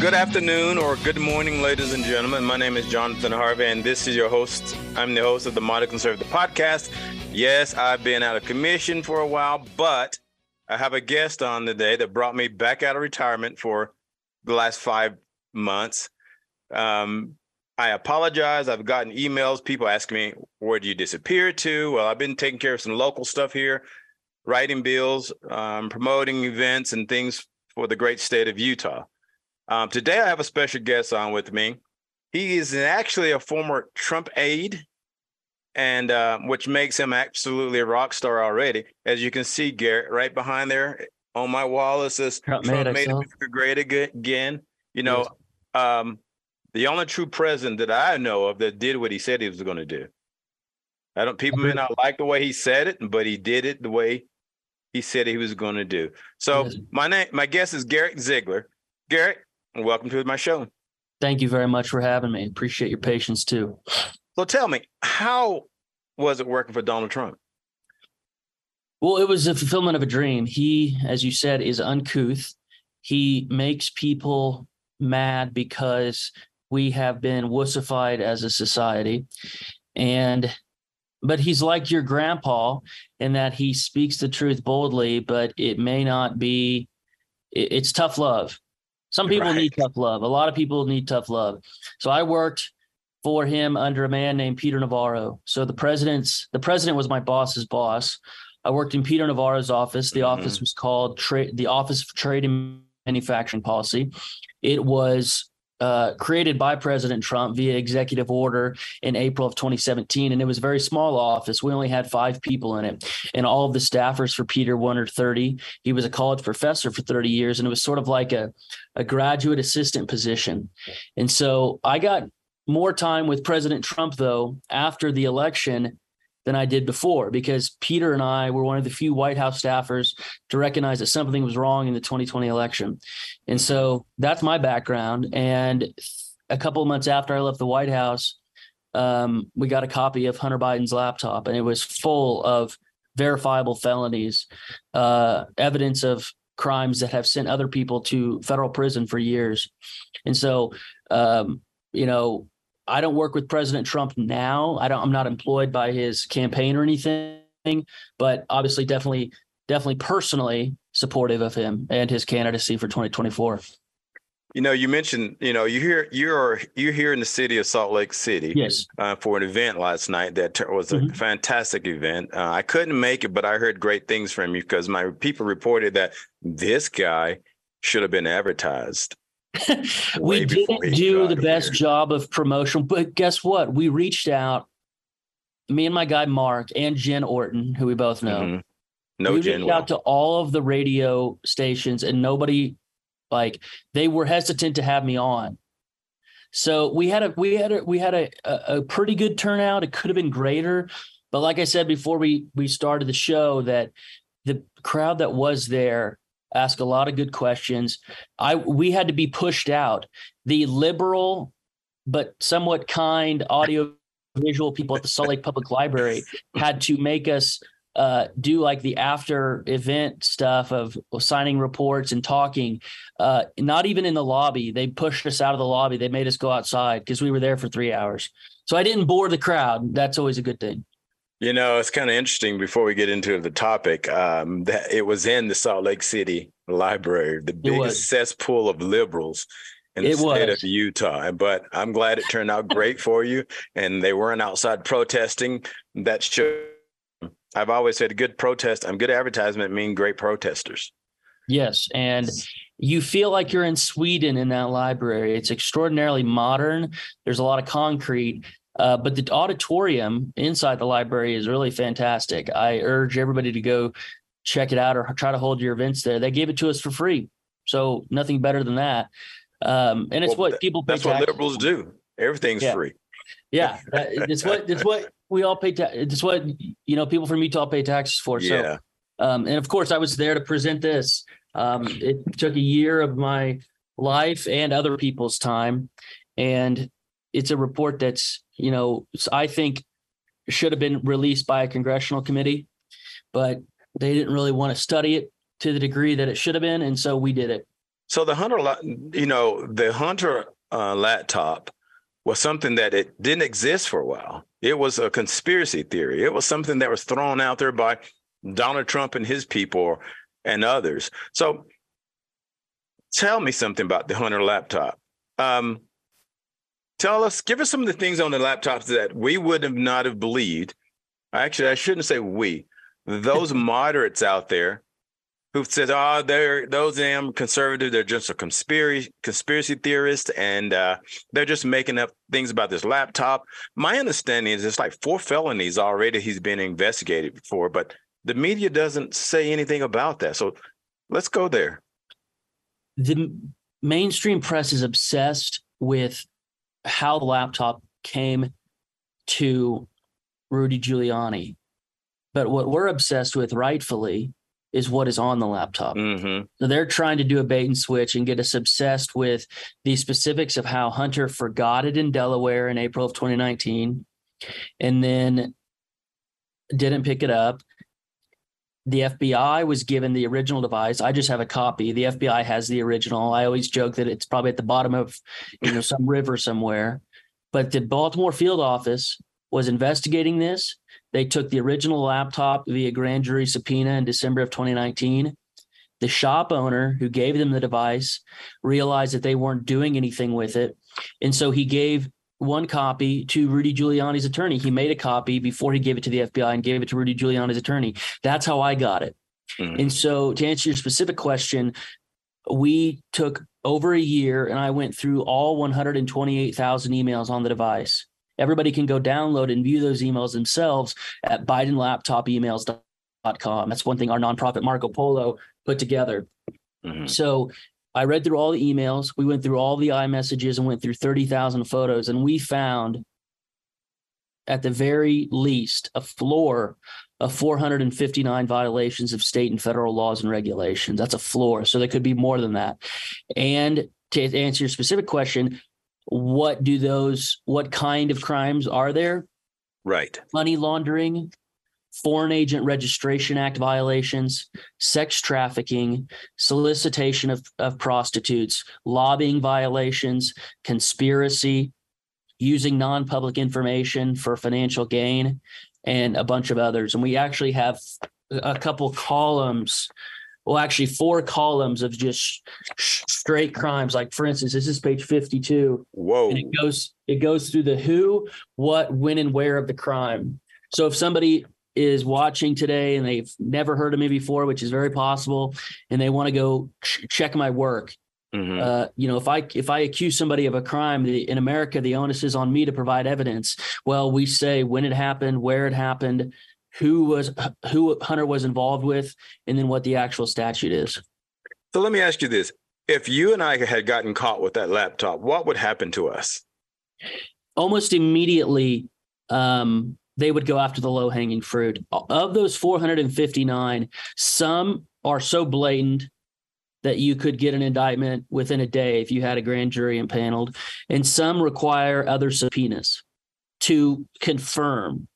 Good afternoon or good morning, ladies and gentlemen. My name is Jonathan Harvey, and this is your host. I'm the host of the Modern Conservative podcast. Yes, I've been out of commission for a while, but I have a guest on today that brought me back out of retirement for the last five months. Um, I apologize. I've gotten emails, people asking me, where do you disappear to? Well, I've been taking care of some local stuff here, writing bills, um, promoting events and things for the great state of Utah. Um, today, I have a special guest on with me. He is actually a former Trump aide, and uh, which makes him absolutely a rock star already. As you can see, Garrett, right behind there on my wall, it says Trump Trump made made. America great again. You know, um, the only true president that I know of that did what he said he was going to do. I don't. People may not like the way he said it, but he did it the way he said he was going to do. So my name, my guest is Garrett Ziegler. Garrett, welcome to my show. Thank you very much for having me. Appreciate your patience too. So tell me, how was it working for Donald Trump? Well, it was a fulfillment of a dream. He, as you said, is uncouth. He makes people mad because we have been wussified as a society. And but he's like your grandpa in that he speaks the truth boldly, but it may not be it's tough love. Some people Right. need tough love. A lot of people need tough love. So I worked for him under a man named Peter Navarro. So the president's the president was my boss's boss. I worked in Peter Navarro's office. The Mhm. office was called Trade the Office of Trade and Manufacturing Policy. It was uh, created by President Trump via executive order in April of 2017, and it was a very small office. We only had five people in it, and all of the staffers for Peter were under 30. He was a college professor for 30 years, and it was sort of like a, a graduate assistant position. And so I got more time with President Trump, though, after the election than I did before, because Peter and I were one of the few White House staffers to recognize that something was wrong in the 2020 election. And so that's my background. And a couple of months after I left the White House, um, we got a copy of Hunter Biden's laptop, and it was full of verifiable felonies, uh, evidence of crimes that have sent other people to federal prison for years. And so, um, you know, I don't work with President Trump now. I don't. I'm not employed by his campaign or anything, but obviously, definitely, definitely, personally supportive of him and his candidacy for 2024. You know, you mentioned, you know, you here, you're you're here in the city of Salt Lake City Yes. uh, for an event last night that was a Mhm. fantastic event. Uh, I couldn't make it, but I heard great things from you because my people reported that this guy should have been advertised. we didn't do the best job of promotion, but guess what? We reached out, me and my guy Mark and Jen Orton, who we both know. Mhm. No, we Jen. reached out to all of the radio stations, and nobody, like, they were hesitant to have me on. So we had a we had a we had a a, a pretty good turnout. It could have been greater, but like I said before we we started the show, that the crowd that was there asked a lot of good questions. I we had to be pushed out. The liberal but somewhat kind audio visual people at the Salt Lake Public Library had to make us uh, do like the after event stuff of signing reports and talking. Uh, not even in the lobby. They pushed us out of the lobby. They made us go outside because we were there for three hours. So I didn't bore the crowd. That's always a good thing. You know, it's kind of interesting before we get into the topic um, that it was in the Salt Lake City Library, the biggest cesspool of liberals in the It state was. of Utah. But I'm glad it turned out great for you. And they weren't outside protesting. That should. I've always said, good protest and good advertisement mean great protesters. Yes, and you feel like you're in Sweden in that library. It's extraordinarily modern. There's a lot of concrete, uh, but the auditorium inside the library is really fantastic. I urge everybody to go check it out or try to hold your events there. They gave it to us for free, so nothing better than that. Um, and it's Well, what people pay That's what liberals do. Everything's Yeah. free. Yeah, it's what it's what we all pay. Ta- it's what you know people from Utah pay taxes for. So Yeah. um, and of course, I was there to present this. Um, it took a year of my life and other people's time, and it's a report that's you know I think should have been released by a congressional committee, but they didn't really want to study it to the degree that it should have been, and so we did it. So the Hunter, you know, the Hunter uh, laptop was something that it didn't exist for a while. It was a conspiracy theory. It was something that was thrown out there by Donald Trump and his people and others. So tell me something about the Hunter laptop. Um, tell us, give us some of the things on the laptops that we would have not have believed. Actually, I shouldn't say we. Those moderates out there who says, "Oh, they're those damn conservative. They're just a conspiracy conspiracy theorist, and uh, they're just making up things about this laptop." My understanding is it's like four felonies already he's been investigated for, but the media doesn't say anything about that. So let's go there. The mainstream press is obsessed with how the laptop came to Rudy Giuliani. But what we're obsessed with, rightfully, is what is on the laptop. Mm-hmm. So they're trying to do a bait and switch and get us obsessed with the specifics of how Hunter forgot it in Delaware in April of 2019 and then didn't pick it up. The FBI was given the original device. I just have a copy. The FBI has the original. I always joke that it's probably at the bottom of, you know, some river somewhere. But the Baltimore field office was investigating this they took the original laptop via grand jury subpoena in December of 2019. The shop owner who gave them the device realized that they weren't doing anything with it. And so he gave one copy to Rudy Giuliani's attorney. He made a copy before he gave it to the FBI and gave it to Rudy Giuliani's attorney. That's how I got it. Mm-hmm. And so, to answer your specific question, we took over a year and I went through all 128,000 emails on the device. Everybody can go download and view those emails themselves at BidenLaptopEmails.com. That's one thing our nonprofit Marco Polo put together. Mm-hmm. So I read through all the emails. We went through all the iMessages and went through 30,000 photos, and we found at the very least a floor of 459 violations of state and federal laws and regulations. That's a floor. So there could be more than that. And to answer your specific question, what do those what kind of crimes are there right money laundering foreign agent registration act violations sex trafficking solicitation of, of prostitutes lobbying violations conspiracy using non-public information for financial gain and a bunch of others and we actually have a couple columns well, actually four columns of just straight crimes. Like for instance, this is page 52. Whoa. And it goes it goes through the who, what, when, and where of the crime. So if somebody is watching today and they've never heard of me before, which is very possible, and they want to go ch- check my work. Mm-hmm. Uh, you know, if I if I accuse somebody of a crime, the, in America, the onus is on me to provide evidence. Well, we say when it happened, where it happened, who was who Hunter was involved with, and then what the actual statute is. So let me ask you this: If you and I had gotten caught with that laptop, what would happen to us? Almost immediately, um, they would go after the low hanging fruit. Of those 459, some are so blatant that you could get an indictment within a day if you had a grand jury impaneled, and some require other subpoenas to confirm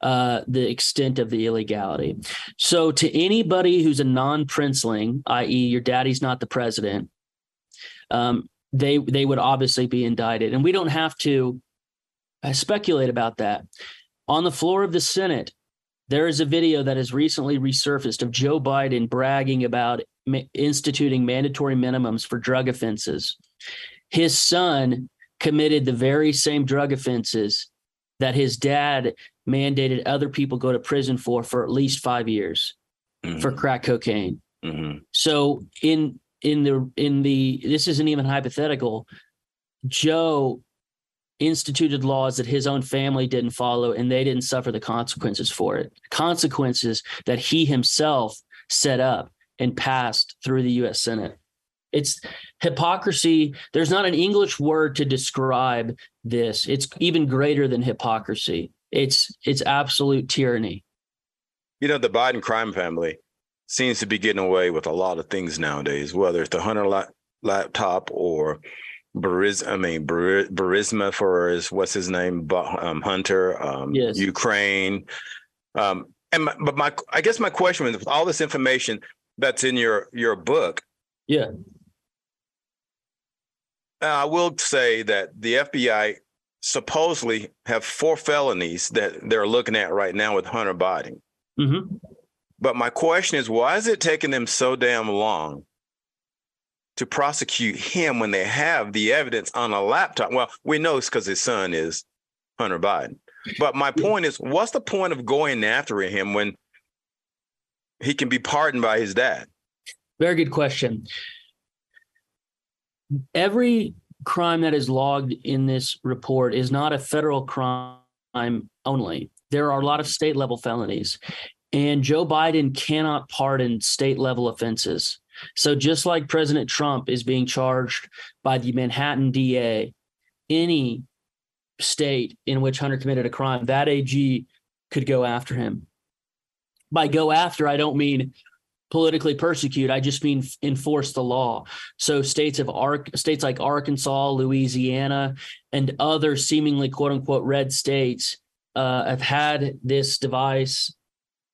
uh, the extent of the illegality. So, to anybody who's a non princeling, i.e., your daddy's not the president, um, they they would obviously be indicted, and we don't have to uh, speculate about that. On the floor of the Senate, there is a video that has recently resurfaced of Joe Biden bragging about ma- instituting mandatory minimums for drug offenses. His son committed the very same drug offenses that his dad mandated other people go to prison for for at least five years mm-hmm. for crack cocaine. Mm-hmm. So in in the in the this isn't even hypothetical. Joe instituted laws that his own family didn't follow and they didn't suffer the consequences for it. Consequences that he himself set up and passed through the US Senate. It's hypocrisy. There's not an English word to describe this. It's even greater than hypocrisy. It's it's absolute tyranny. You know, the Biden crime family seems to be getting away with a lot of things nowadays, whether it's the Hunter la- laptop or Buriz, I mean Burisma for his what's his name, um, Hunter, um, yes. Ukraine, um, and my, but my I guess my question was with all this information that's in your your book, yeah, I will say that the FBI supposedly have four felonies that they're looking at right now with Hunter Biden. Mm-hmm. But my question is, why is it taking them so damn long to prosecute him when they have the evidence on a laptop? Well, we know it's because his son is Hunter Biden. But my point is, what's the point of going after him when he can be pardoned by his dad? Very good question. Every crime that is logged in this report is not a federal crime only. There are a lot of state level felonies, and Joe Biden cannot pardon state level offenses. So, just like President Trump is being charged by the Manhattan DA, any state in which Hunter committed a crime, that AG could go after him. By go after, I don't mean politically persecute. I just mean enforce the law. So states of Ar- states like Arkansas, Louisiana, and other seemingly quote unquote red states uh, have had this device,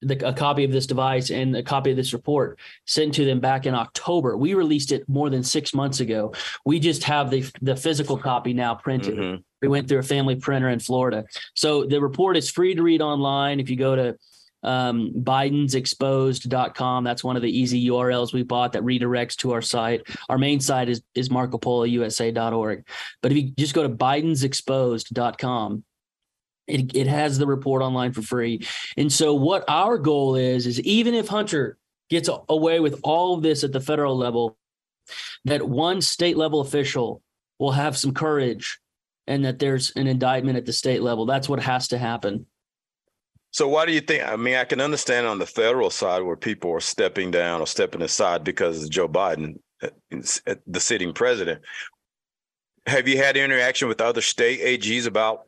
the, a copy of this device and a copy of this report sent to them back in October. We released it more than six months ago. We just have the the physical copy now printed. Mm-hmm. We went through a family printer in Florida. So the report is free to read online. If you go to um, bidensexposed.com. That's one of the easy URLs we bought that redirects to our site. Our main site is, is marcopolousa.org. But if you just go to bidensexposed.com, it, it has the report online for free. And so what our goal is, is even if Hunter gets away with all of this at the federal level, that one state level official will have some courage and that there's an indictment at the state level. That's what has to happen. So why do you think? I mean, I can understand on the federal side where people are stepping down or stepping aside because of Joe Biden, uh, uh, the sitting president. Have you had interaction with other state AGs about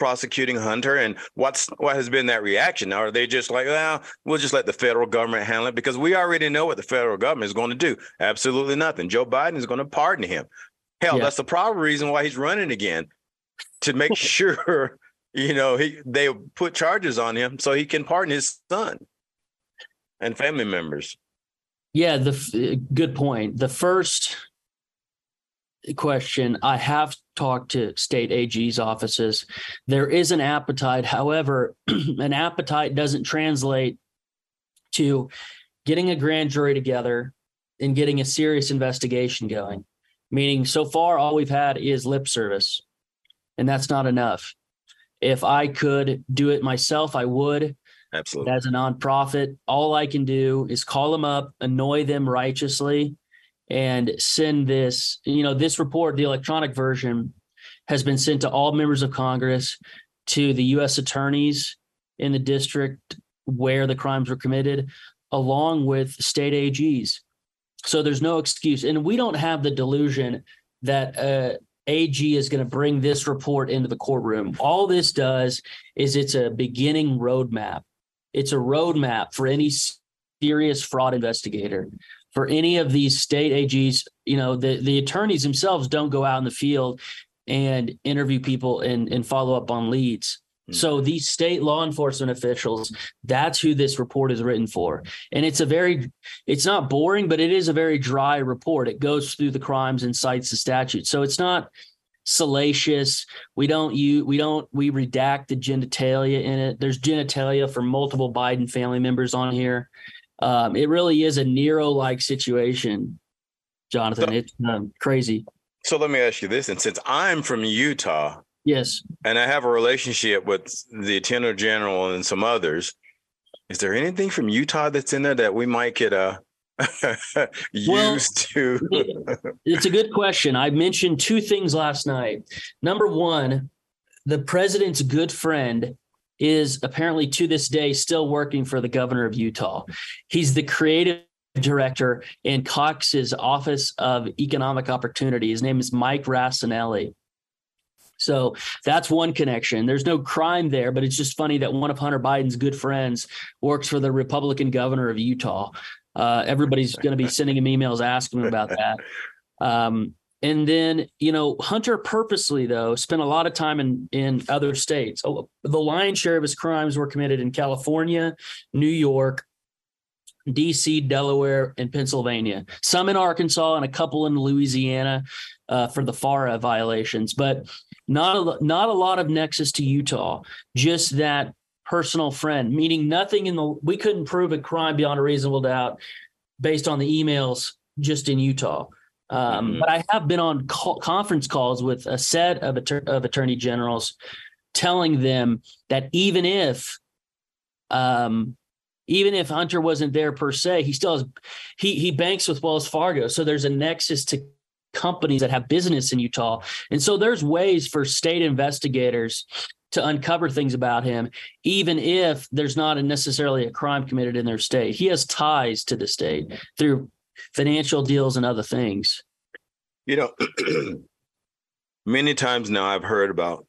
prosecuting Hunter, and what's what has been that reaction? Are they just like, well, we'll just let the federal government handle it because we already know what the federal government is going to do? Absolutely nothing. Joe Biden is going to pardon him. Hell, yeah. that's the probable reason why he's running again to make sure you know, he they put charges on him so he can pardon his son and family members. Yeah, the eh, good point. The first question I have talked to state AG's offices. There is an appetite. However, an appetite doesn't translate to getting a grand jury together and getting a serious investigation going. Meaning, so far, all we've had is lip service, and that's not enough. If I could do it myself, I would. Absolutely. As a nonprofit, all I can do is call them up, annoy them righteously, and send this. You know, this report, the electronic version, has been sent to all members of Congress, to the U.S. attorneys in the district where the crimes were committed, along with state AGs. So there's no excuse. And we don't have the delusion that uh, AG is going to bring this report into the courtroom. All this does is it's a beginning roadmap. It's a roadmap for any serious fraud investigator. For any of these state AGs, you know, the, the attorneys themselves don't go out in the field and interview people and, and follow up on leads. So mm-hmm. these state law enforcement officials, that's who this report is written for. And it's a very it's not boring, but it is a very dry report. It goes through the crimes and cites the statute. So it's not salacious. We don't you we don't we redact the genitalia in it. There's genitalia for multiple Biden family members on here. Um, it really is a Nero-like situation, Jonathan. So, it's um, crazy. So let me ask you this: and since I'm from Utah, Yes. And I have a relationship with the Attorney General and some others. Is there anything from Utah that's in there that we might get uh, used well, to? it's a good question. I mentioned two things last night. Number one, the president's good friend is apparently to this day still working for the governor of Utah. He's the creative director in Cox's Office of Economic Opportunity. His name is Mike Rassanelli. So that's one connection. There's no crime there, but it's just funny that one of Hunter Biden's good friends works for the Republican governor of Utah. Uh, everybody's going to be sending him emails asking him about that. Um, and then, you know, Hunter purposely, though, spent a lot of time in, in other states. Oh, the lion's share of his crimes were committed in California, New York, DC, Delaware, and Pennsylvania. Some in Arkansas and a couple in Louisiana uh, for the FARA violations, but not a, not a lot of nexus to Utah. Just that personal friend, meaning nothing in the. We couldn't prove a crime beyond a reasonable doubt based on the emails just in Utah. Um, mm-hmm. But I have been on call, conference calls with a set of, of attorney generals telling them that even if um, even if Hunter wasn't there per se, he still has he he banks with Wells Fargo. So there's a nexus to companies that have business in Utah. And so there's ways for state investigators to uncover things about him, even if there's not a necessarily a crime committed in their state. He has ties to the state through financial deals and other things. You know, many times now I've heard about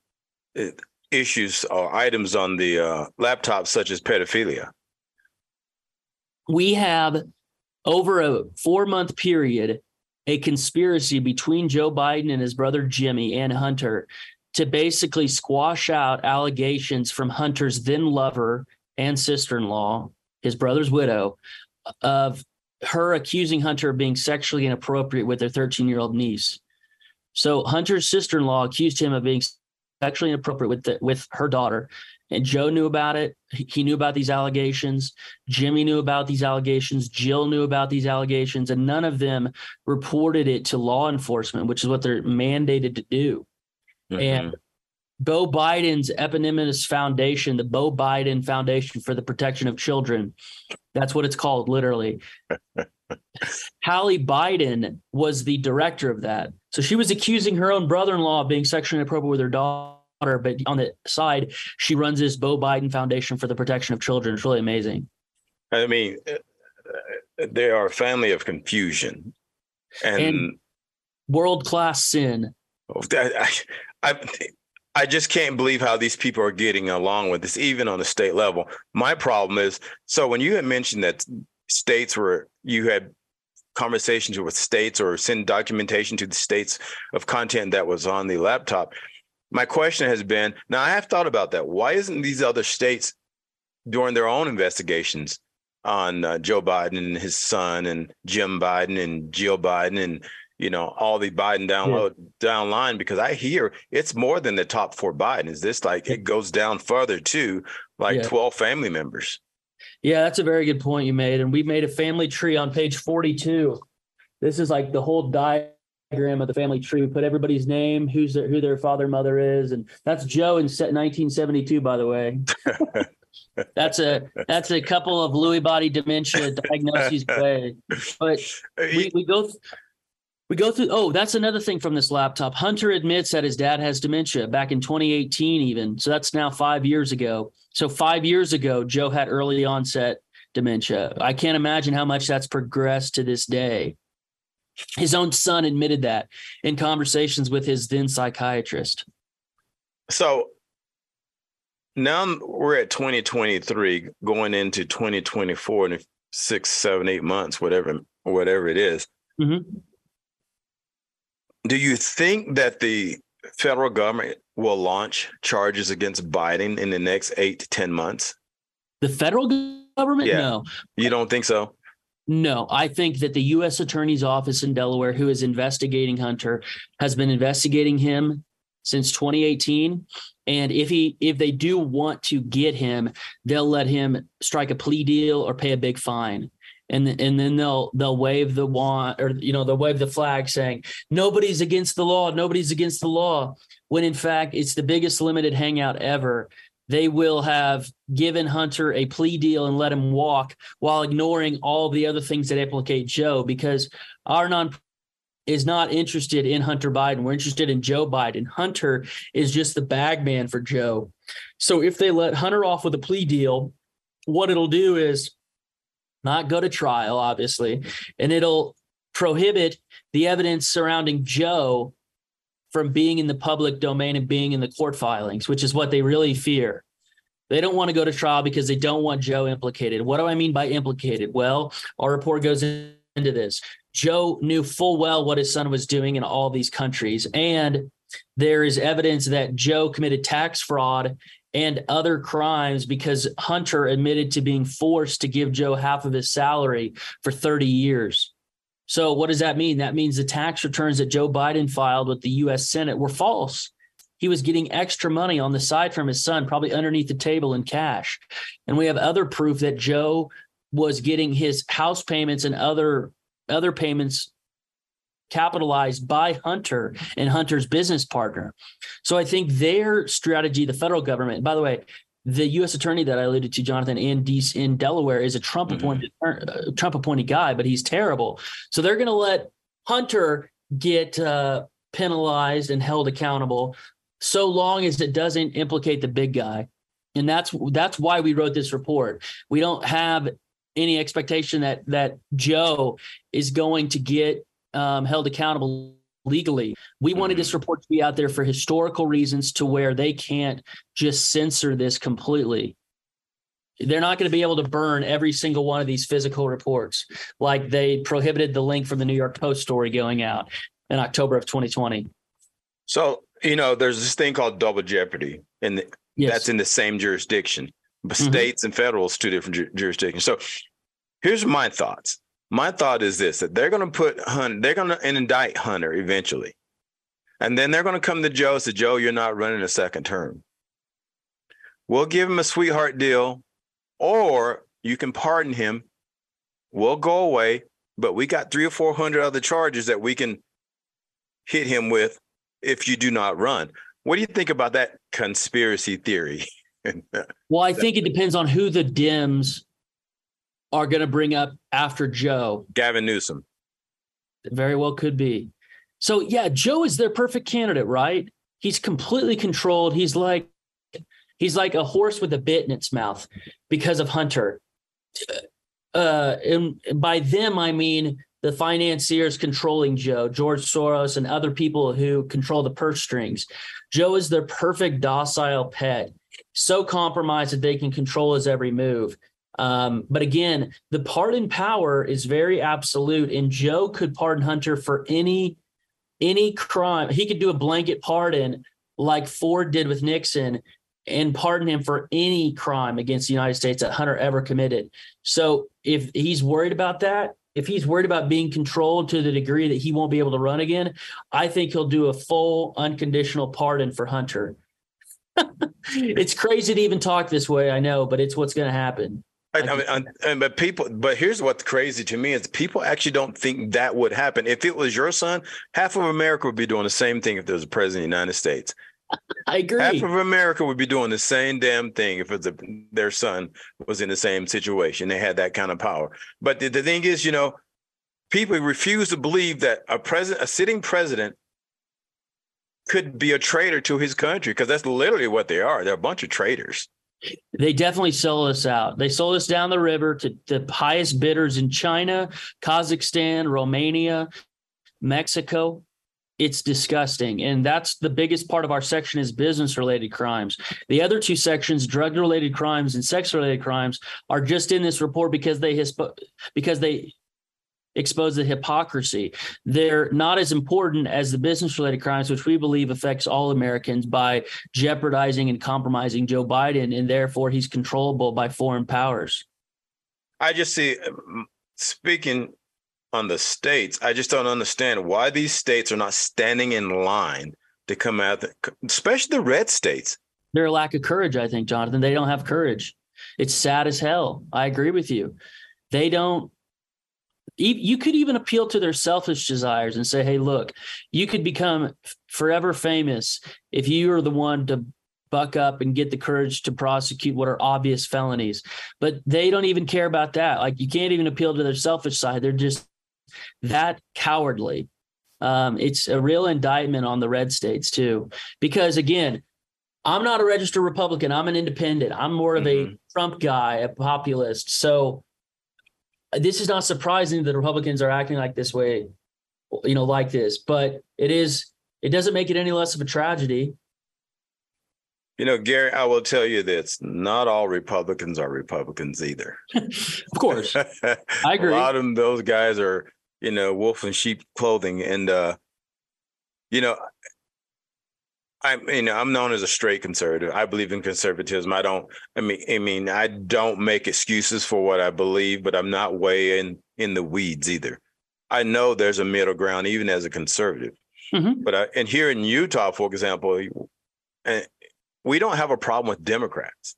uh, issues or items on the uh, laptop, such as pedophilia. We have over a four month period a conspiracy between Joe Biden and his brother Jimmy and Hunter to basically squash out allegations from Hunter's then lover and sister in law, his brother's widow, of her accusing Hunter of being sexually inappropriate with their 13 year old niece. So Hunter's sister in law accused him of being sexually inappropriate with the, with her daughter, and Joe knew about it. He knew about these allegations. Jimmy knew about these allegations. Jill knew about these allegations, and none of them reported it to law enforcement, which is what they're mandated to do. Mm-hmm. And Beau Biden's eponymous foundation, the Beau Biden Foundation for the Protection of Children, that's what it's called, literally. Hallie Biden was the director of that. So she was accusing her own brother in law of being sexually inappropriate with her daughter but on the side, she runs this Beau Biden Foundation for the Protection of Children. It's really amazing. I mean, uh, they are a family of confusion and, and world class sin. I, I, I just can't believe how these people are getting along with this, even on the state level. My problem is so when you had mentioned that states were you had conversations with states or send documentation to the states of content that was on the laptop my question has been now I have thought about that. Why isn't these other states doing their own investigations on uh, Joe Biden and his son and Jim Biden and Jill Biden and you know all the Biden down yeah. down line because I hear it's more than the top four Biden. Is this like it goes down further too, like yeah. 12 family members? Yeah, that's a very good point you made. And we made a family tree on page 42. This is like the whole diet diagram of the family tree. We put everybody's name, who's their, who their father mother is, and that's Joe in 1972, by the way. that's a that's a couple of Lewy body dementia diagnoses away. But we, we go. Th- we go through. Oh, that's another thing from this laptop. Hunter admits that his dad has dementia back in 2018, even. So that's now five years ago. So five years ago, Joe had early onset dementia. I can't imagine how much that's progressed to this day. His own son admitted that in conversations with his then psychiatrist. So now we're at 2023, going into 2024 in six, seven, eight months, whatever, whatever it is. Mm-hmm. Do you think that the federal government will launch charges against Biden in the next eight to 10 months? The federal government? Yeah. No. You don't think so? No, I think that the U.S. Attorney's Office in Delaware, who is investigating Hunter, has been investigating him since 2018. And if he if they do want to get him, they'll let him strike a plea deal or pay a big fine. And, and then they'll they'll wave the wand or you know they'll wave the flag saying nobody's against the law nobody's against the law when in fact it's the biggest limited hangout ever they will have given Hunter a plea deal and let him walk while ignoring all the other things that implicate Joe because our non is not interested in Hunter Biden. We're interested in Joe Biden. Hunter is just the bag man for Joe. So if they let Hunter off with a plea deal, what it'll do is not go to trial, obviously, and it'll prohibit the evidence surrounding Joe from being in the public domain and being in the court filings, which is what they really fear. They don't want to go to trial because they don't want Joe implicated. What do I mean by implicated? Well, our report goes into this. Joe knew full well what his son was doing in all these countries. And there is evidence that Joe committed tax fraud and other crimes because Hunter admitted to being forced to give Joe half of his salary for 30 years. So, what does that mean? That means the tax returns that Joe Biden filed with the US Senate were false. He was getting extra money on the side from his son, probably underneath the table in cash. And we have other proof that Joe was getting his house payments and other other payments capitalized by Hunter and Hunter's business partner. So I think their strategy, the federal government, by the way, the U.S. attorney that I alluded to, Jonathan, in DC, in Delaware, is a Trump appointed mm-hmm. uh, Trump appointed guy, but he's terrible. So they're going to let Hunter get uh, penalized and held accountable, so long as it doesn't implicate the big guy. And that's that's why we wrote this report. We don't have any expectation that that Joe is going to get um, held accountable legally. We wanted this mm-hmm. report to be out there for historical reasons to where they can't just censor this completely. They're not going to be able to burn every single one of these physical reports like they prohibited the link from the New York Post story going out in October of 2020. So, you know, there's this thing called double jeopardy, and yes. that's in the same jurisdiction. But mm-hmm. states and federal is two different ju- jurisdictions. So here's my thoughts my thought is this that they're going to put Hunter, they're going to indict Hunter eventually. And then they're going to come to Joe and say, Joe, you're not running a second term. We'll give him a sweetheart deal, or you can pardon him. We'll go away, but we got three or 400 other charges that we can hit him with if you do not run. What do you think about that conspiracy theory? well, I think it depends on who the Dems are going to bring up after Joe. Gavin Newsom. Very well could be. So yeah, Joe is their perfect candidate, right? He's completely controlled. He's like he's like a horse with a bit in its mouth because of Hunter. Uh, and by them I mean the financiers controlling Joe, George Soros, and other people who control the purse strings. Joe is their perfect docile pet, so compromised that they can control his every move. Um, but again, the pardon power is very absolute, and Joe could pardon Hunter for any any crime. He could do a blanket pardon like Ford did with Nixon and pardon him for any crime against the United States that Hunter ever committed. So if he's worried about that, if he's worried about being controlled to the degree that he won't be able to run again, I think he'll do a full unconditional pardon for Hunter. it's crazy to even talk this way, I know, but it's what's going to happen. I, I mean, I, but people, but here's what's crazy to me is people actually don't think that would happen. If it was your son, half of America would be doing the same thing if there was a president of the United States. I agree. Half of America would be doing the same damn thing if a, their son was in the same situation. They had that kind of power. But the, the thing is, you know, people refuse to believe that a president, a sitting president, could be a traitor to his country because that's literally what they are. They're a bunch of traitors. They definitely sold us out. They sold us down the river to the highest bidders in China, Kazakhstan, Romania, Mexico. It's disgusting. And that's the biggest part of our section is business related crimes. The other two sections, drug related crimes and sex related crimes, are just in this report because they because they expose the hypocrisy. They're not as important as the business related crimes, which we believe affects all Americans by jeopardizing and compromising Joe Biden, and therefore he's controllable by foreign powers. I just see, um, speaking on the states, I just don't understand why these states are not standing in line to come out, especially the red states. They're a lack of courage, I think, Jonathan. They don't have courage. It's sad as hell. I agree with you. They don't you could even appeal to their selfish desires and say, hey, look, you could become forever famous if you are the one to buck up and get the courage to prosecute what are obvious felonies. But they don't even care about that. Like you can't even appeal to their selfish side. They're just that cowardly. Um, it's a real indictment on the red states too, because again, I'm not a registered Republican. I'm an independent. I'm more of mm-hmm. a Trump guy, a populist. So this is not surprising that Republicans are acting like this way, you know, like this, but it is, it doesn't make it any less of a tragedy. You know, Gary, I will tell you this not all Republicans are Republicans either. of course. I agree. A lot of them, those guys are, you know, wolf in sheep clothing. And, uh, you know, You know I'm known as a straight conservative. I believe in conservatism. I don't. I mean, I mean, I don't make excuses for what I believe, but I'm not way in in the weeds either. I know there's a middle ground, even as a conservative. Mm-hmm. But I, and here in Utah, for example, and we don't have a problem with Democrats.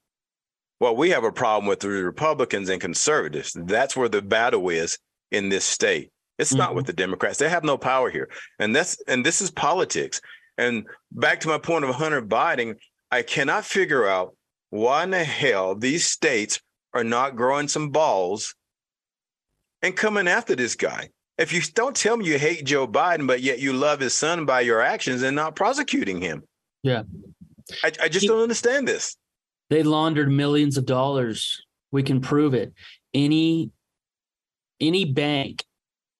Well, we have a problem with the Republicans and conservatives. That's where the battle is in this state. It's mm-hmm. not with the Democrats. They have no power here. And that's and this is politics. And back to my point of Hunter Biden, I cannot figure out why in the hell these states are not growing some balls and coming after this guy. If you don't tell me you hate Joe Biden, but yet you love his son by your actions and not prosecuting him. Yeah. I, I just he, don't understand this. They laundered millions of dollars. We can prove it. Any any bank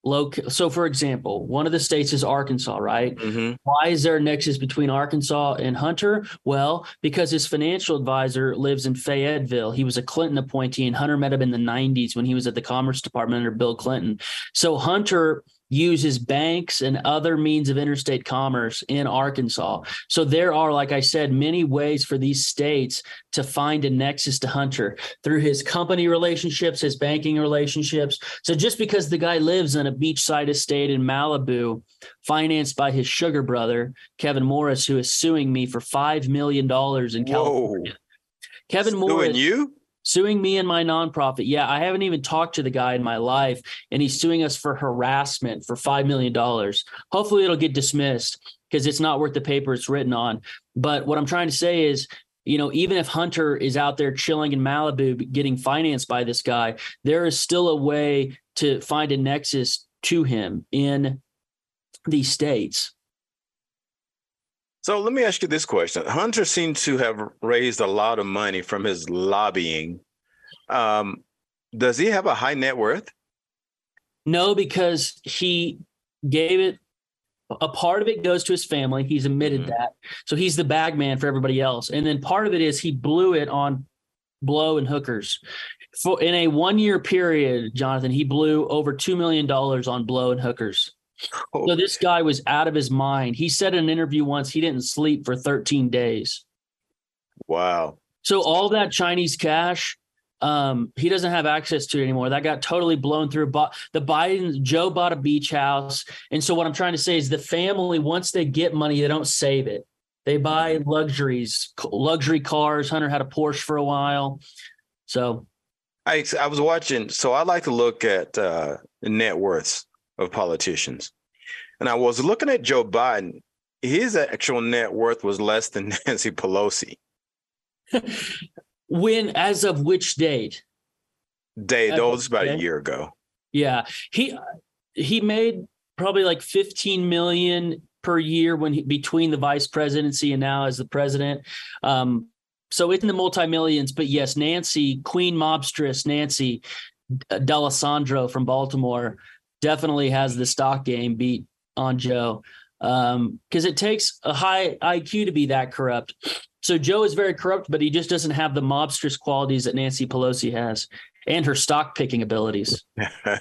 local so for example one of the states is arkansas right? Mm-hmm. why is there a nexus between arkansas and hunter? Well because his financial advisor lives in fayetteville. He was a clinton appointee and hunter met him in the 90s when he was at the commerce department under bill clinton. So hunter uses banks and other means of interstate commerce in Arkansas. So there are, like I said, many ways for these states to find a nexus to Hunter through his company relationships, his banking relationships. So just because the guy lives in a beachside estate in Malibu, financed by his sugar brother, Kevin Morris, who is suing me for $5 million in California. Whoa. Kevin suing Morris. you? Suing me and my nonprofit. Yeah, I haven't even talked to the guy in my life, and he's suing us for harassment for $5 million. Hopefully, it'll get dismissed because it's not worth the paper it's written on. But what I'm trying to say is, you know, even if Hunter is out there chilling in Malibu getting financed by this guy, there is still a way to find a nexus to him in these states. So let me ask you this question. Hunter seems to have raised a lot of money from his lobbying. Um, does he have a high net worth? No, because he gave it a part of it goes to his family. He's admitted mm-hmm. that. So he's the bag man for everybody else. And then part of it is he blew it on blow and hookers. For in a one year period, Jonathan, he blew over $2 million on blow and hookers. Oh. So this guy was out of his mind. He said in an interview once he didn't sleep for 13 days. Wow. So all that Chinese cash, um, he doesn't have access to it anymore. That got totally blown through. But the Biden, Joe bought a beach house. And so what I'm trying to say is the family, once they get money, they don't save it. They buy luxuries, luxury cars. Hunter had a Porsche for a while. So I I was watching, so I like to look at uh, net worths of politicians. And I was looking at Joe Biden. His actual net worth was less than Nancy Pelosi. when, as of which date? Day, that was about a year ago. Yeah, he he made probably like 15 million per year when he, between the vice presidency and now as the president. Um, so it's in the multi millions. But yes, Nancy, Queen mobstress Nancy D'Alesandro from Baltimore definitely has the stock game beat on Joe because um, it takes a high IQ to be that corrupt. So Joe is very corrupt, but he just doesn't have the mobstress qualities that Nancy Pelosi has and her stock picking abilities,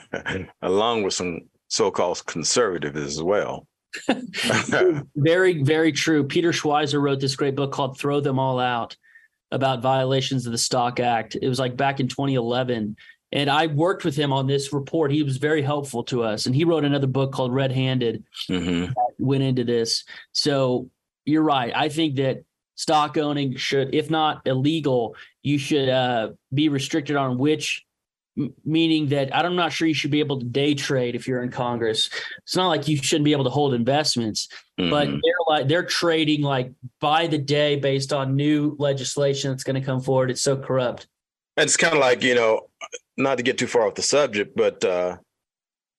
along with some so-called conservatives as well. very, very true. Peter Schweizer wrote this great book called "Throw Them All Out" about violations of the Stock Act. It was like back in 2011, and I worked with him on this report. He was very helpful to us. And he wrote another book called Red Handed mm-hmm. went into this. So you're right. I think that stock owning should, if not illegal, you should uh, be restricted on which meaning that I'm not sure you should be able to day trade if you're in Congress. It's not like you shouldn't be able to hold investments, mm-hmm. but they're like they're trading like by the day based on new legislation that's going to come forward. It's so corrupt. It's kind of like you know not to get too far off the subject, but uh,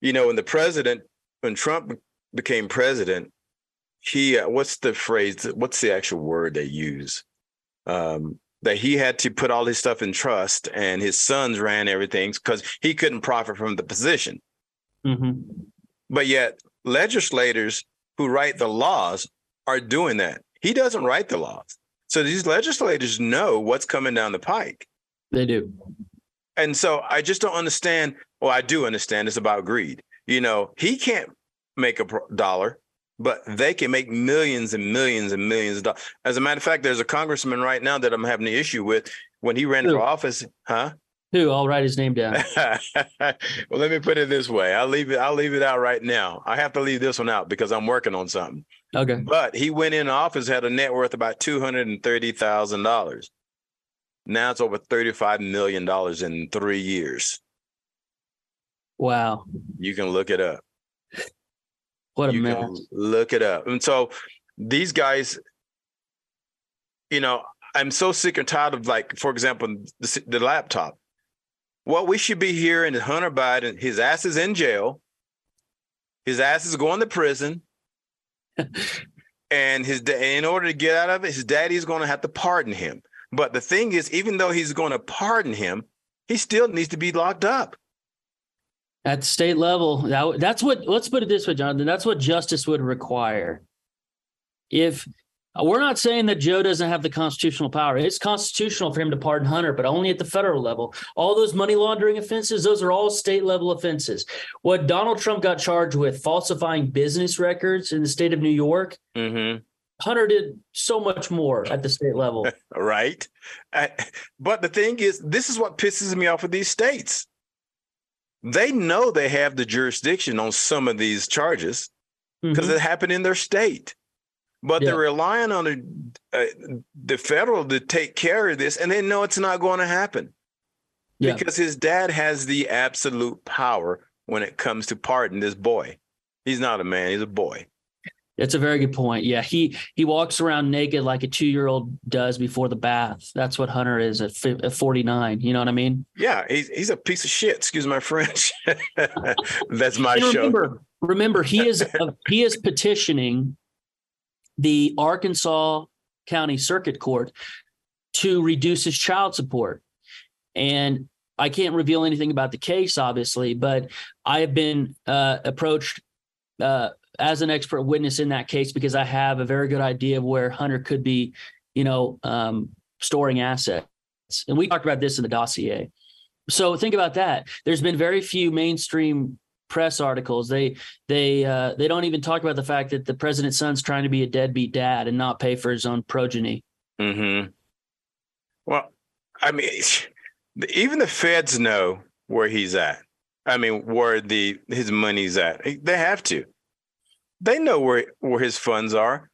you know, when the president, when Trump became president, he uh, what's the phrase? What's the actual word they use? Um, that he had to put all his stuff in trust, and his sons ran everything because he couldn't profit from the position. Mm-hmm. But yet, legislators who write the laws are doing that. He doesn't write the laws, so these legislators know what's coming down the pike. They do. And so I just don't understand. Well, I do understand it's about greed. You know, he can't make a dollar. but they can make millions and millions and millions of dollars. As a matter of fact, there's a congressman right now that I'm having an issue with when he ran Who? for office, huh? Who? I'll write his name down. well, let me put it this way. I'll leave it. I'll leave it out right now. I have to leave this one out because I'm working on something. Okay. But he went in office had a net worth about two hundred and thirty thousand dollars. Now it's over thirty-five million dollars in three years. Wow. You can look it up. What a you mess. Look it up. And so these guys, you know, I'm so sick and tired of like, for example, the, the laptop. What we should be hearing Hunter Biden, his ass is in jail. His ass is going to prison. and his in order to get out of it, his daddy's going to have to pardon him. But the thing is, even though he's going to pardon him, he still needs to be locked up. At the state level, that, that's what, let's put it this way, Jonathan, that's what justice would require. If we're not saying that Joe doesn't have the constitutional power. It's constitutional for him to pardon Hunter, but only at the federal level. All those money laundering offenses, those are all state level offenses. What Donald Trump got charged with, falsifying business records in the state of New York, mm-hmm. Hunter did so much more at the state level. right. I, but the thing is, this is what pisses me off with these states. They know they have the jurisdiction on some of these charges because mm-hmm. it happened in their state but yeah. they're relying on the, uh, the federal to take care of this, and they know it's not going to happen yeah. because his dad has the absolute power when it comes to pardon this boy. He's not a man; he's a boy. It's a very good point. Yeah, he he walks around naked like a two year old does before the bath. That's what Hunter is at, at forty nine. You know what I mean? Yeah, he's he's a piece of shit. Excuse my French. That's my and show. Remember, remember, he is he is petitioning the Arkansas County Circuit Court to reduce his child support. And I can't reveal anything about the case, obviously, but I have been uh, approached uh, as an expert witness in that case because I have a very good idea of where Hunter could be, you know, um, storing assets. And we talked about this in the dossier. So think about that. There's been very few mainstream press articles. They they uh, they don't even talk about the fact that the president's son's trying to be a deadbeat dad and not pay for his own progeny. Hmm. Well, I mean, even the feds know where he's at. I mean, where the his money's at. They have to. They know where where his funds are,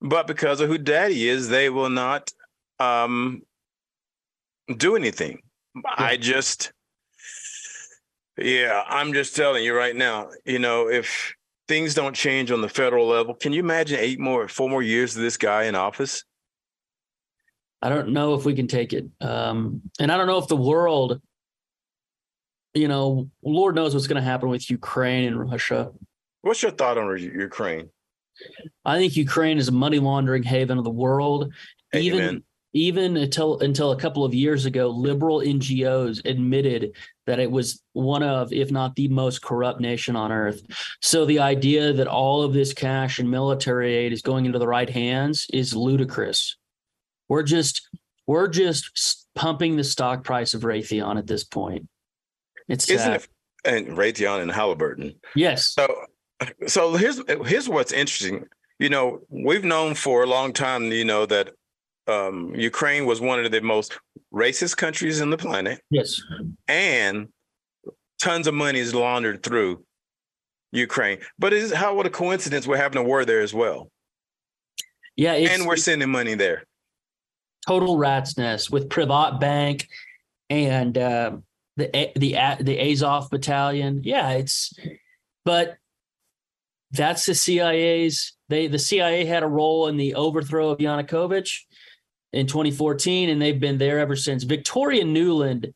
but because of who daddy is, they will not um, do anything. Yeah. I just yeah, I'm just telling you right now, you know, if things don't change on the federal level, can you imagine eight more, four more years of this guy in office? I don't know if we can take it. Um, and I don't know if the world, you know, Lord knows what's going to happen with Ukraine and Russia. What's your thought on Ukraine? I think Ukraine is a money laundering haven of the world. Amen. Even even until until a couple of years ago, liberal NGOs admitted that it was one of, if not the most corrupt nation on earth. So the idea that all of this cash and military aid is going into the right hands is ludicrous. We're just we're just pumping the stock price of Raytheon at this point. It's Isn't it, and Raytheon and Halliburton. Yes. So so here's here's what's interesting. You know, we've known for a long time, you know, that um, Ukraine was one of the most racist countries in the planet. Yes. And tons of money is laundered through Ukraine. But is how what a coincidence we're having a war there as well. Yeah, and we're sending money there. Total rat's nest with Privat Bank and uh, the the the Azov battalion. Yeah, it's but that's the CIA's. They the CIA had a role in the overthrow of Yanukovych in 2014, and they've been there ever since. Victoria Nuland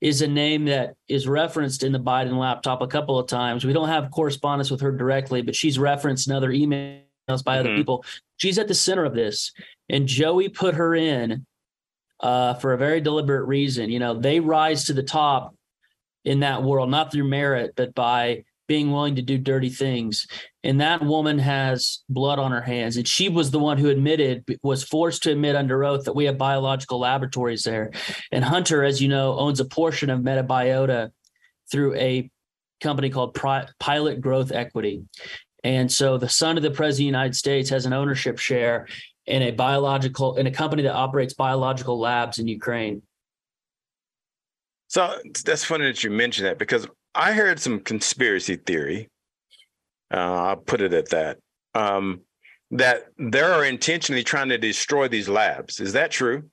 is a name that is referenced in the Biden laptop a couple of times. We don't have correspondence with her directly, but she's referenced in other emails by mm-hmm. other people. She's at the center of this, and Joey put her in uh, for a very deliberate reason. You know, they rise to the top in that world, not through merit, but by being willing to do dirty things. And that woman has blood on her hands. And she was the one who admitted, was forced to admit under oath that we have biological laboratories there. And Hunter, as you know, owns a portion of Metabiota through a company called Pilot Growth Equity. And so the son of the president of the United States has an ownership share in a biological in a company that operates biological labs in Ukraine. So that's funny that you mentioned that because I heard some conspiracy theory. Uh, I'll put it at that. Um, that they are intentionally trying to destroy these labs. Is that true?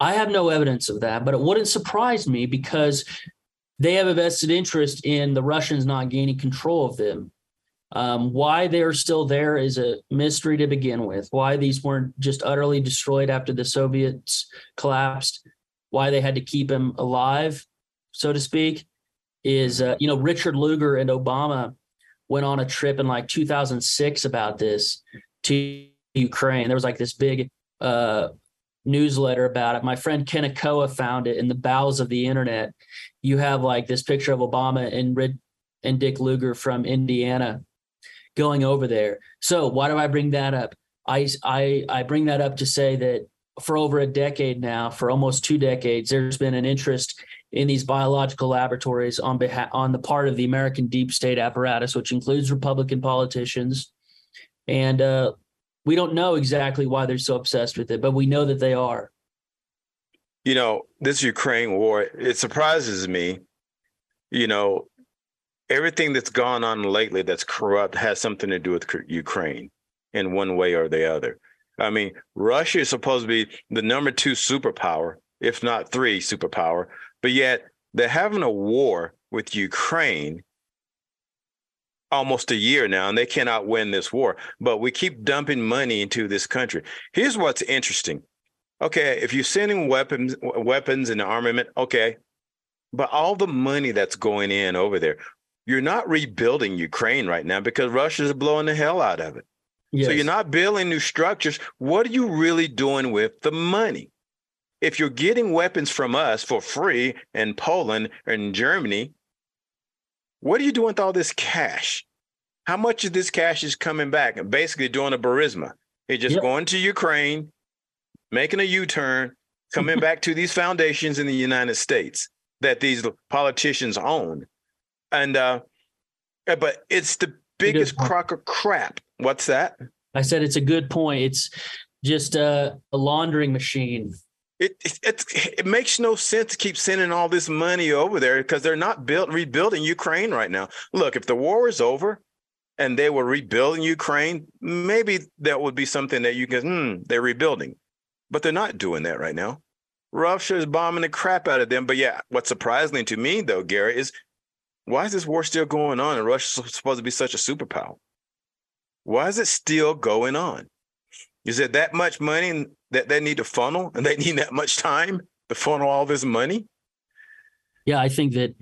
I have no evidence of that, but it wouldn't surprise me because they have a vested interest in the Russians not gaining control of them. Um, why they're still there is a mystery to begin with. Why these weren't just utterly destroyed after the Soviets collapsed, why they had to keep them alive, so to speak, is uh, you know Richard Lugar and Obama went on a trip in like 2006 about this to Ukraine. There was like this big uh, newsletter about it. My friend Ken Akoa found it in the bowels of the internet. You have like this picture of Obama and Rid- and Dick Lugar from Indiana going over there. So why do I bring that up? I I I bring that up to say that for over a decade now, for almost two decades, there's been an interest in these biological laboratories on behalf on the part of the American deep state apparatus, which includes Republican politicians. And uh, we don't know exactly why they're so obsessed with it, but we know that they are. You know, this Ukraine war, it surprises me. You know, everything that's gone on lately that's corrupt has something to do with Ukraine in one way or the other. I mean, Russia is supposed to be the number two superpower, if not three superpower, but yet they're having a war with Ukraine almost a year now, and they cannot win this war. But we keep dumping money into this country. Here's what's interesting. Okay, if you're sending weapons, weapons and armament, okay, but all the money that's going in over there, you're not rebuilding Ukraine right now because Russia's blowing the hell out of it. Yes. So you're not building new structures. What are you really doing with the money? If you're getting weapons from us for free in Poland and Germany, what are you doing with all this cash? How much of this cash is coming back and basically doing a Burisma? It's just yep. going to Ukraine, making a U-turn, coming back to these foundations in the United States that these politicians own. And uh but it's the biggest crock of crap What's that? I said it's a good point. It's just a, a laundering machine. It, it, it makes no sense to keep sending all this money over there because they're not built rebuilding Ukraine right now. Look, if the war is over and they were rebuilding Ukraine, maybe that would be something that you can hmm, they're rebuilding. But they're not doing that right now. Russia is bombing the crap out of them. But yeah, what's surprising to me though, Gary, is why is this war still going on and Russia's supposed to be such a superpower? Why is it still going on? Is it that much money that they need to funnel and they need that much time to funnel all this money? Yeah, I think that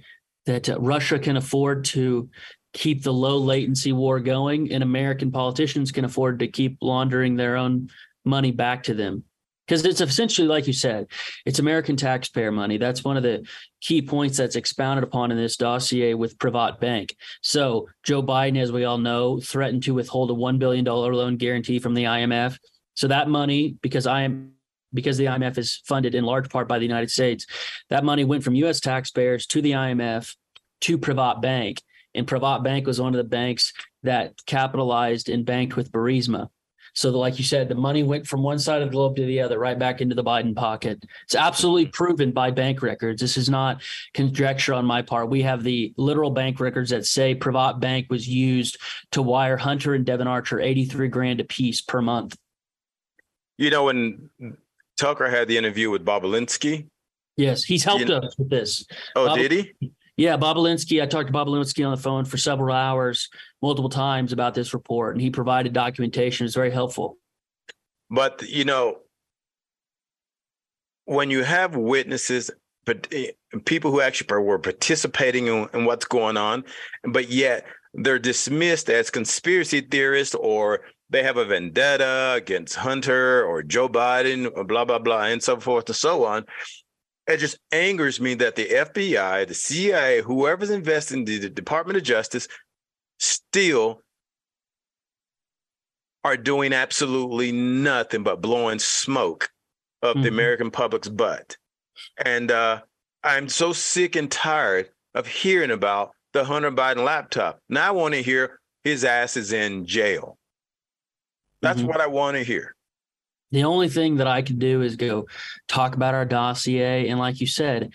that uh, Russia can afford to keep the low latency war going and American politicians can afford to keep laundering their own money back to them because it's essentially like you said it's american taxpayer money. That's one of the key points that's expounded upon in this dossier with privat bank. So joe biden as we all know threatened to withhold a $1 billion loan guarantee from the imf so that money because i am because the imf is funded in large part by the united states that money went from us taxpayers to the imf to privat bank. And privat bank was one of the banks that capitalized and banked with Burisma. So, like you said, the money went from one side of the globe to the other, right back into the Biden pocket. It's absolutely proven by bank records. This is not conjecture on my part. We have the literal bank records that say PrivatBank was used to wire Hunter and Devon Archer 83 grand a piece per month. You know, when Tucker had the interview with Bobulinski. Yes, he's helped you us with this. Oh, Bob, did he? Yeah, Bobulinski. I talked to Bobulinski on the phone for several hours, multiple times about this report, and he provided documentation. It's very helpful. But you know, when you have witnesses, but eh, people who actually were participating in, in what's going on, but yet they're dismissed as conspiracy theorists or they have a vendetta against Hunter or Joe Biden or blah blah blah and so forth and so on it just angers me that the FBI, the CIA, whoever's investing the, the Department of Justice still are doing absolutely nothing but blowing smoke up mm-hmm. the American public's butt. And uh, I'm so sick and tired of hearing about the Hunter Biden laptop. Now I want to hear his ass is in jail. That's Mhm. what I want to hear. The only thing that I can do is go talk about our dossier. And like you said,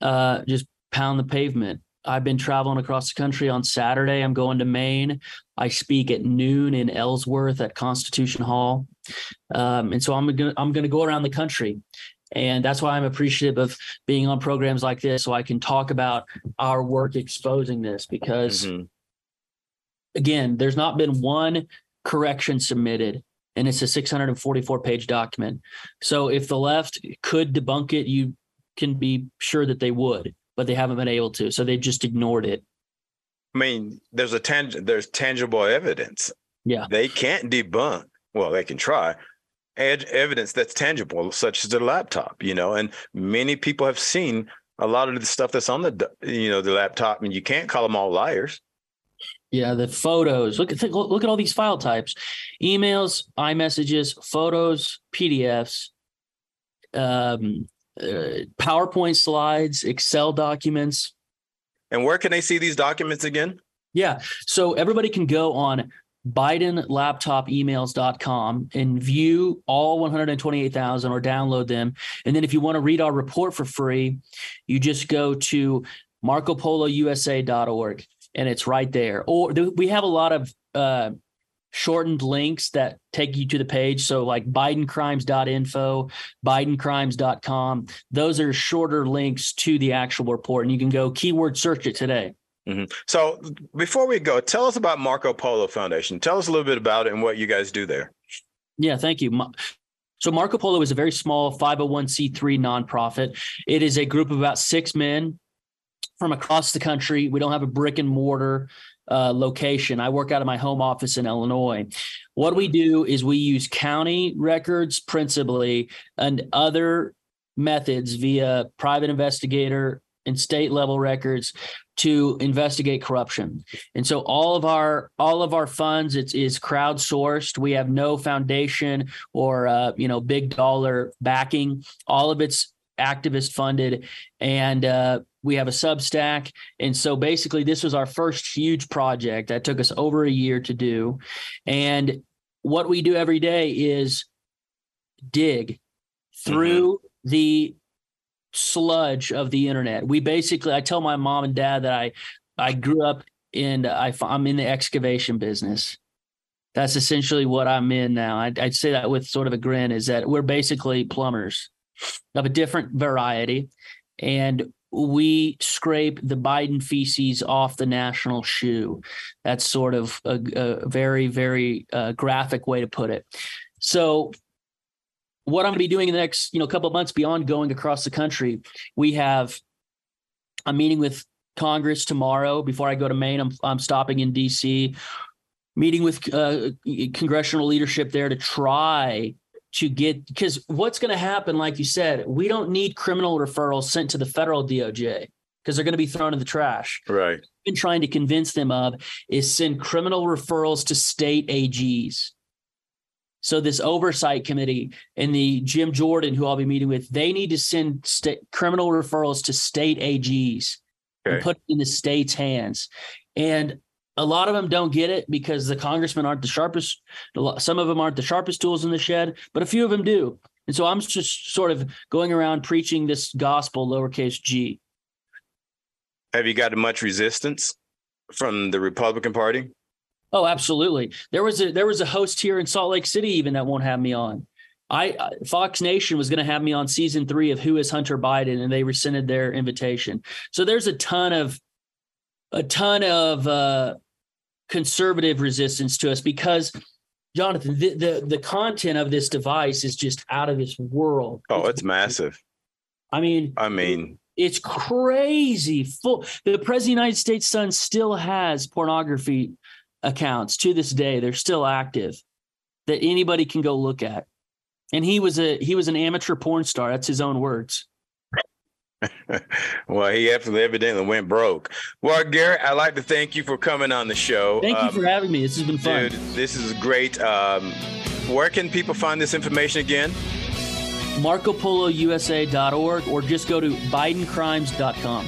uh, just pound the pavement. I've been traveling across the country on Saturday. I'm going to Maine. I speak at noon in Ellsworth at Constitution Hall. Um, and so I'm gonna I'm gonna go around the country. And that's why I'm appreciative of being on programs like this so I can talk about our work exposing this because Mhm. again, there's not been one correction submitted, and it's a 644 page document. So if the left could debunk it, you can be sure that they would, but they haven't been able to. So they just ignored it. I mean, there's a tang- there's tangible evidence. Yeah. They can't debunk. Well, they can try. Ed- evidence that's tangible, such as the laptop, you know, and many people have seen a lot of the stuff that's on the, you know, the laptop, and you can't call them all liars. Yeah, the photos. Look at look at all these file types: emails, iMessages, photos, PDFs, um, uh, PowerPoint slides, Excel documents. And where can they see these documents again? Yeah. So everybody can go on bidenlaptopemails.com and view all 128,000 or download them. And then if you want to read our report for free, you just go to marcopolousa.org and it's right there. Or th- we have a lot of uh, shortened links that take you to the page. So like bidencrimes.info, bidencrimes.com. Those are shorter links to the actual report. And you can go keyword search it today. So before we go, tell us about Marco Polo Foundation. Tell us a little bit about it and what you guys do there. Yeah, thank you. So Marco Polo is a very small 501c3 nonprofit. It is a group of about six men from across the country. We don't have a brick and mortar uh, location. I work out of my home office in Illinois. What we do is we use county records principally and other methods via private investigator and state level records to investigate corruption. And so all of our all of our funds it's is crowdsourced. We have no foundation or uh, you know big dollar backing. All of it's activist funded, and uh, we have a Substack. And so basically, this was our first huge project that took us over a year to do. And what we do every day is dig through the sludge of the internet. We basically, I tell my mom and dad that I, I grew up in, I, I'm in the excavation business. That's essentially what I'm in now. I'd, I'd say that with sort of a grin is that we're basically plumbers of a different variety. And we scrape the Biden feces off the national shoe. That's sort of a, a very, very uh, graphic way to put it. So what I'm going to be doing in the next, you know, couple of months beyond going across the country, we have a meeting with Congress tomorrow. Before I go to Maine, I'm I'm stopping in D.C. Meeting with uh, congressional leadership there to try to get because what's going to happen, like you said, we don't need criminal referrals sent to the federal DOJ because they're going to be thrown in the trash. Right. Been trying to convince them of is send criminal referrals to state AGs. So this oversight committee and the Jim Jordan, who I'll be meeting with, they need to send state criminal referrals to state AGs Okay. and put it in the state's hands. And a lot of them don't get it because the congressmen aren't the sharpest. Some of them aren't the sharpest tools in the shed, but a few of them do. And so I'm just sort of going around preaching this gospel, lowercase g. Have you gotten much resistance from the Republican Party? Oh, absolutely. There was a there was a host here in Salt Lake City even that won't have me on. I Fox Nation was going to have me on season three of Who Is Hunter Biden, and they rescinded their invitation. So there's a ton of a ton of uh, conservative resistance to us because Jonathan, the, the the content of this device is just out of this world. Oh, it's massive. I mean, I mean, it's crazy. Full. The president of the United States' son still has pornography accounts to this day. They're still active that anybody can go look at. And he was a he was an amateur porn star. That's his own words. Well, he absolutely evidently went broke. Well, Garrett, I'd like to thank you for coming on the show. Thank you Um, for having me. This has been fun. Dude, this is great. Um, where can people find this information again? MarcoPoloUSA.org or just go to BidenCrimes.com.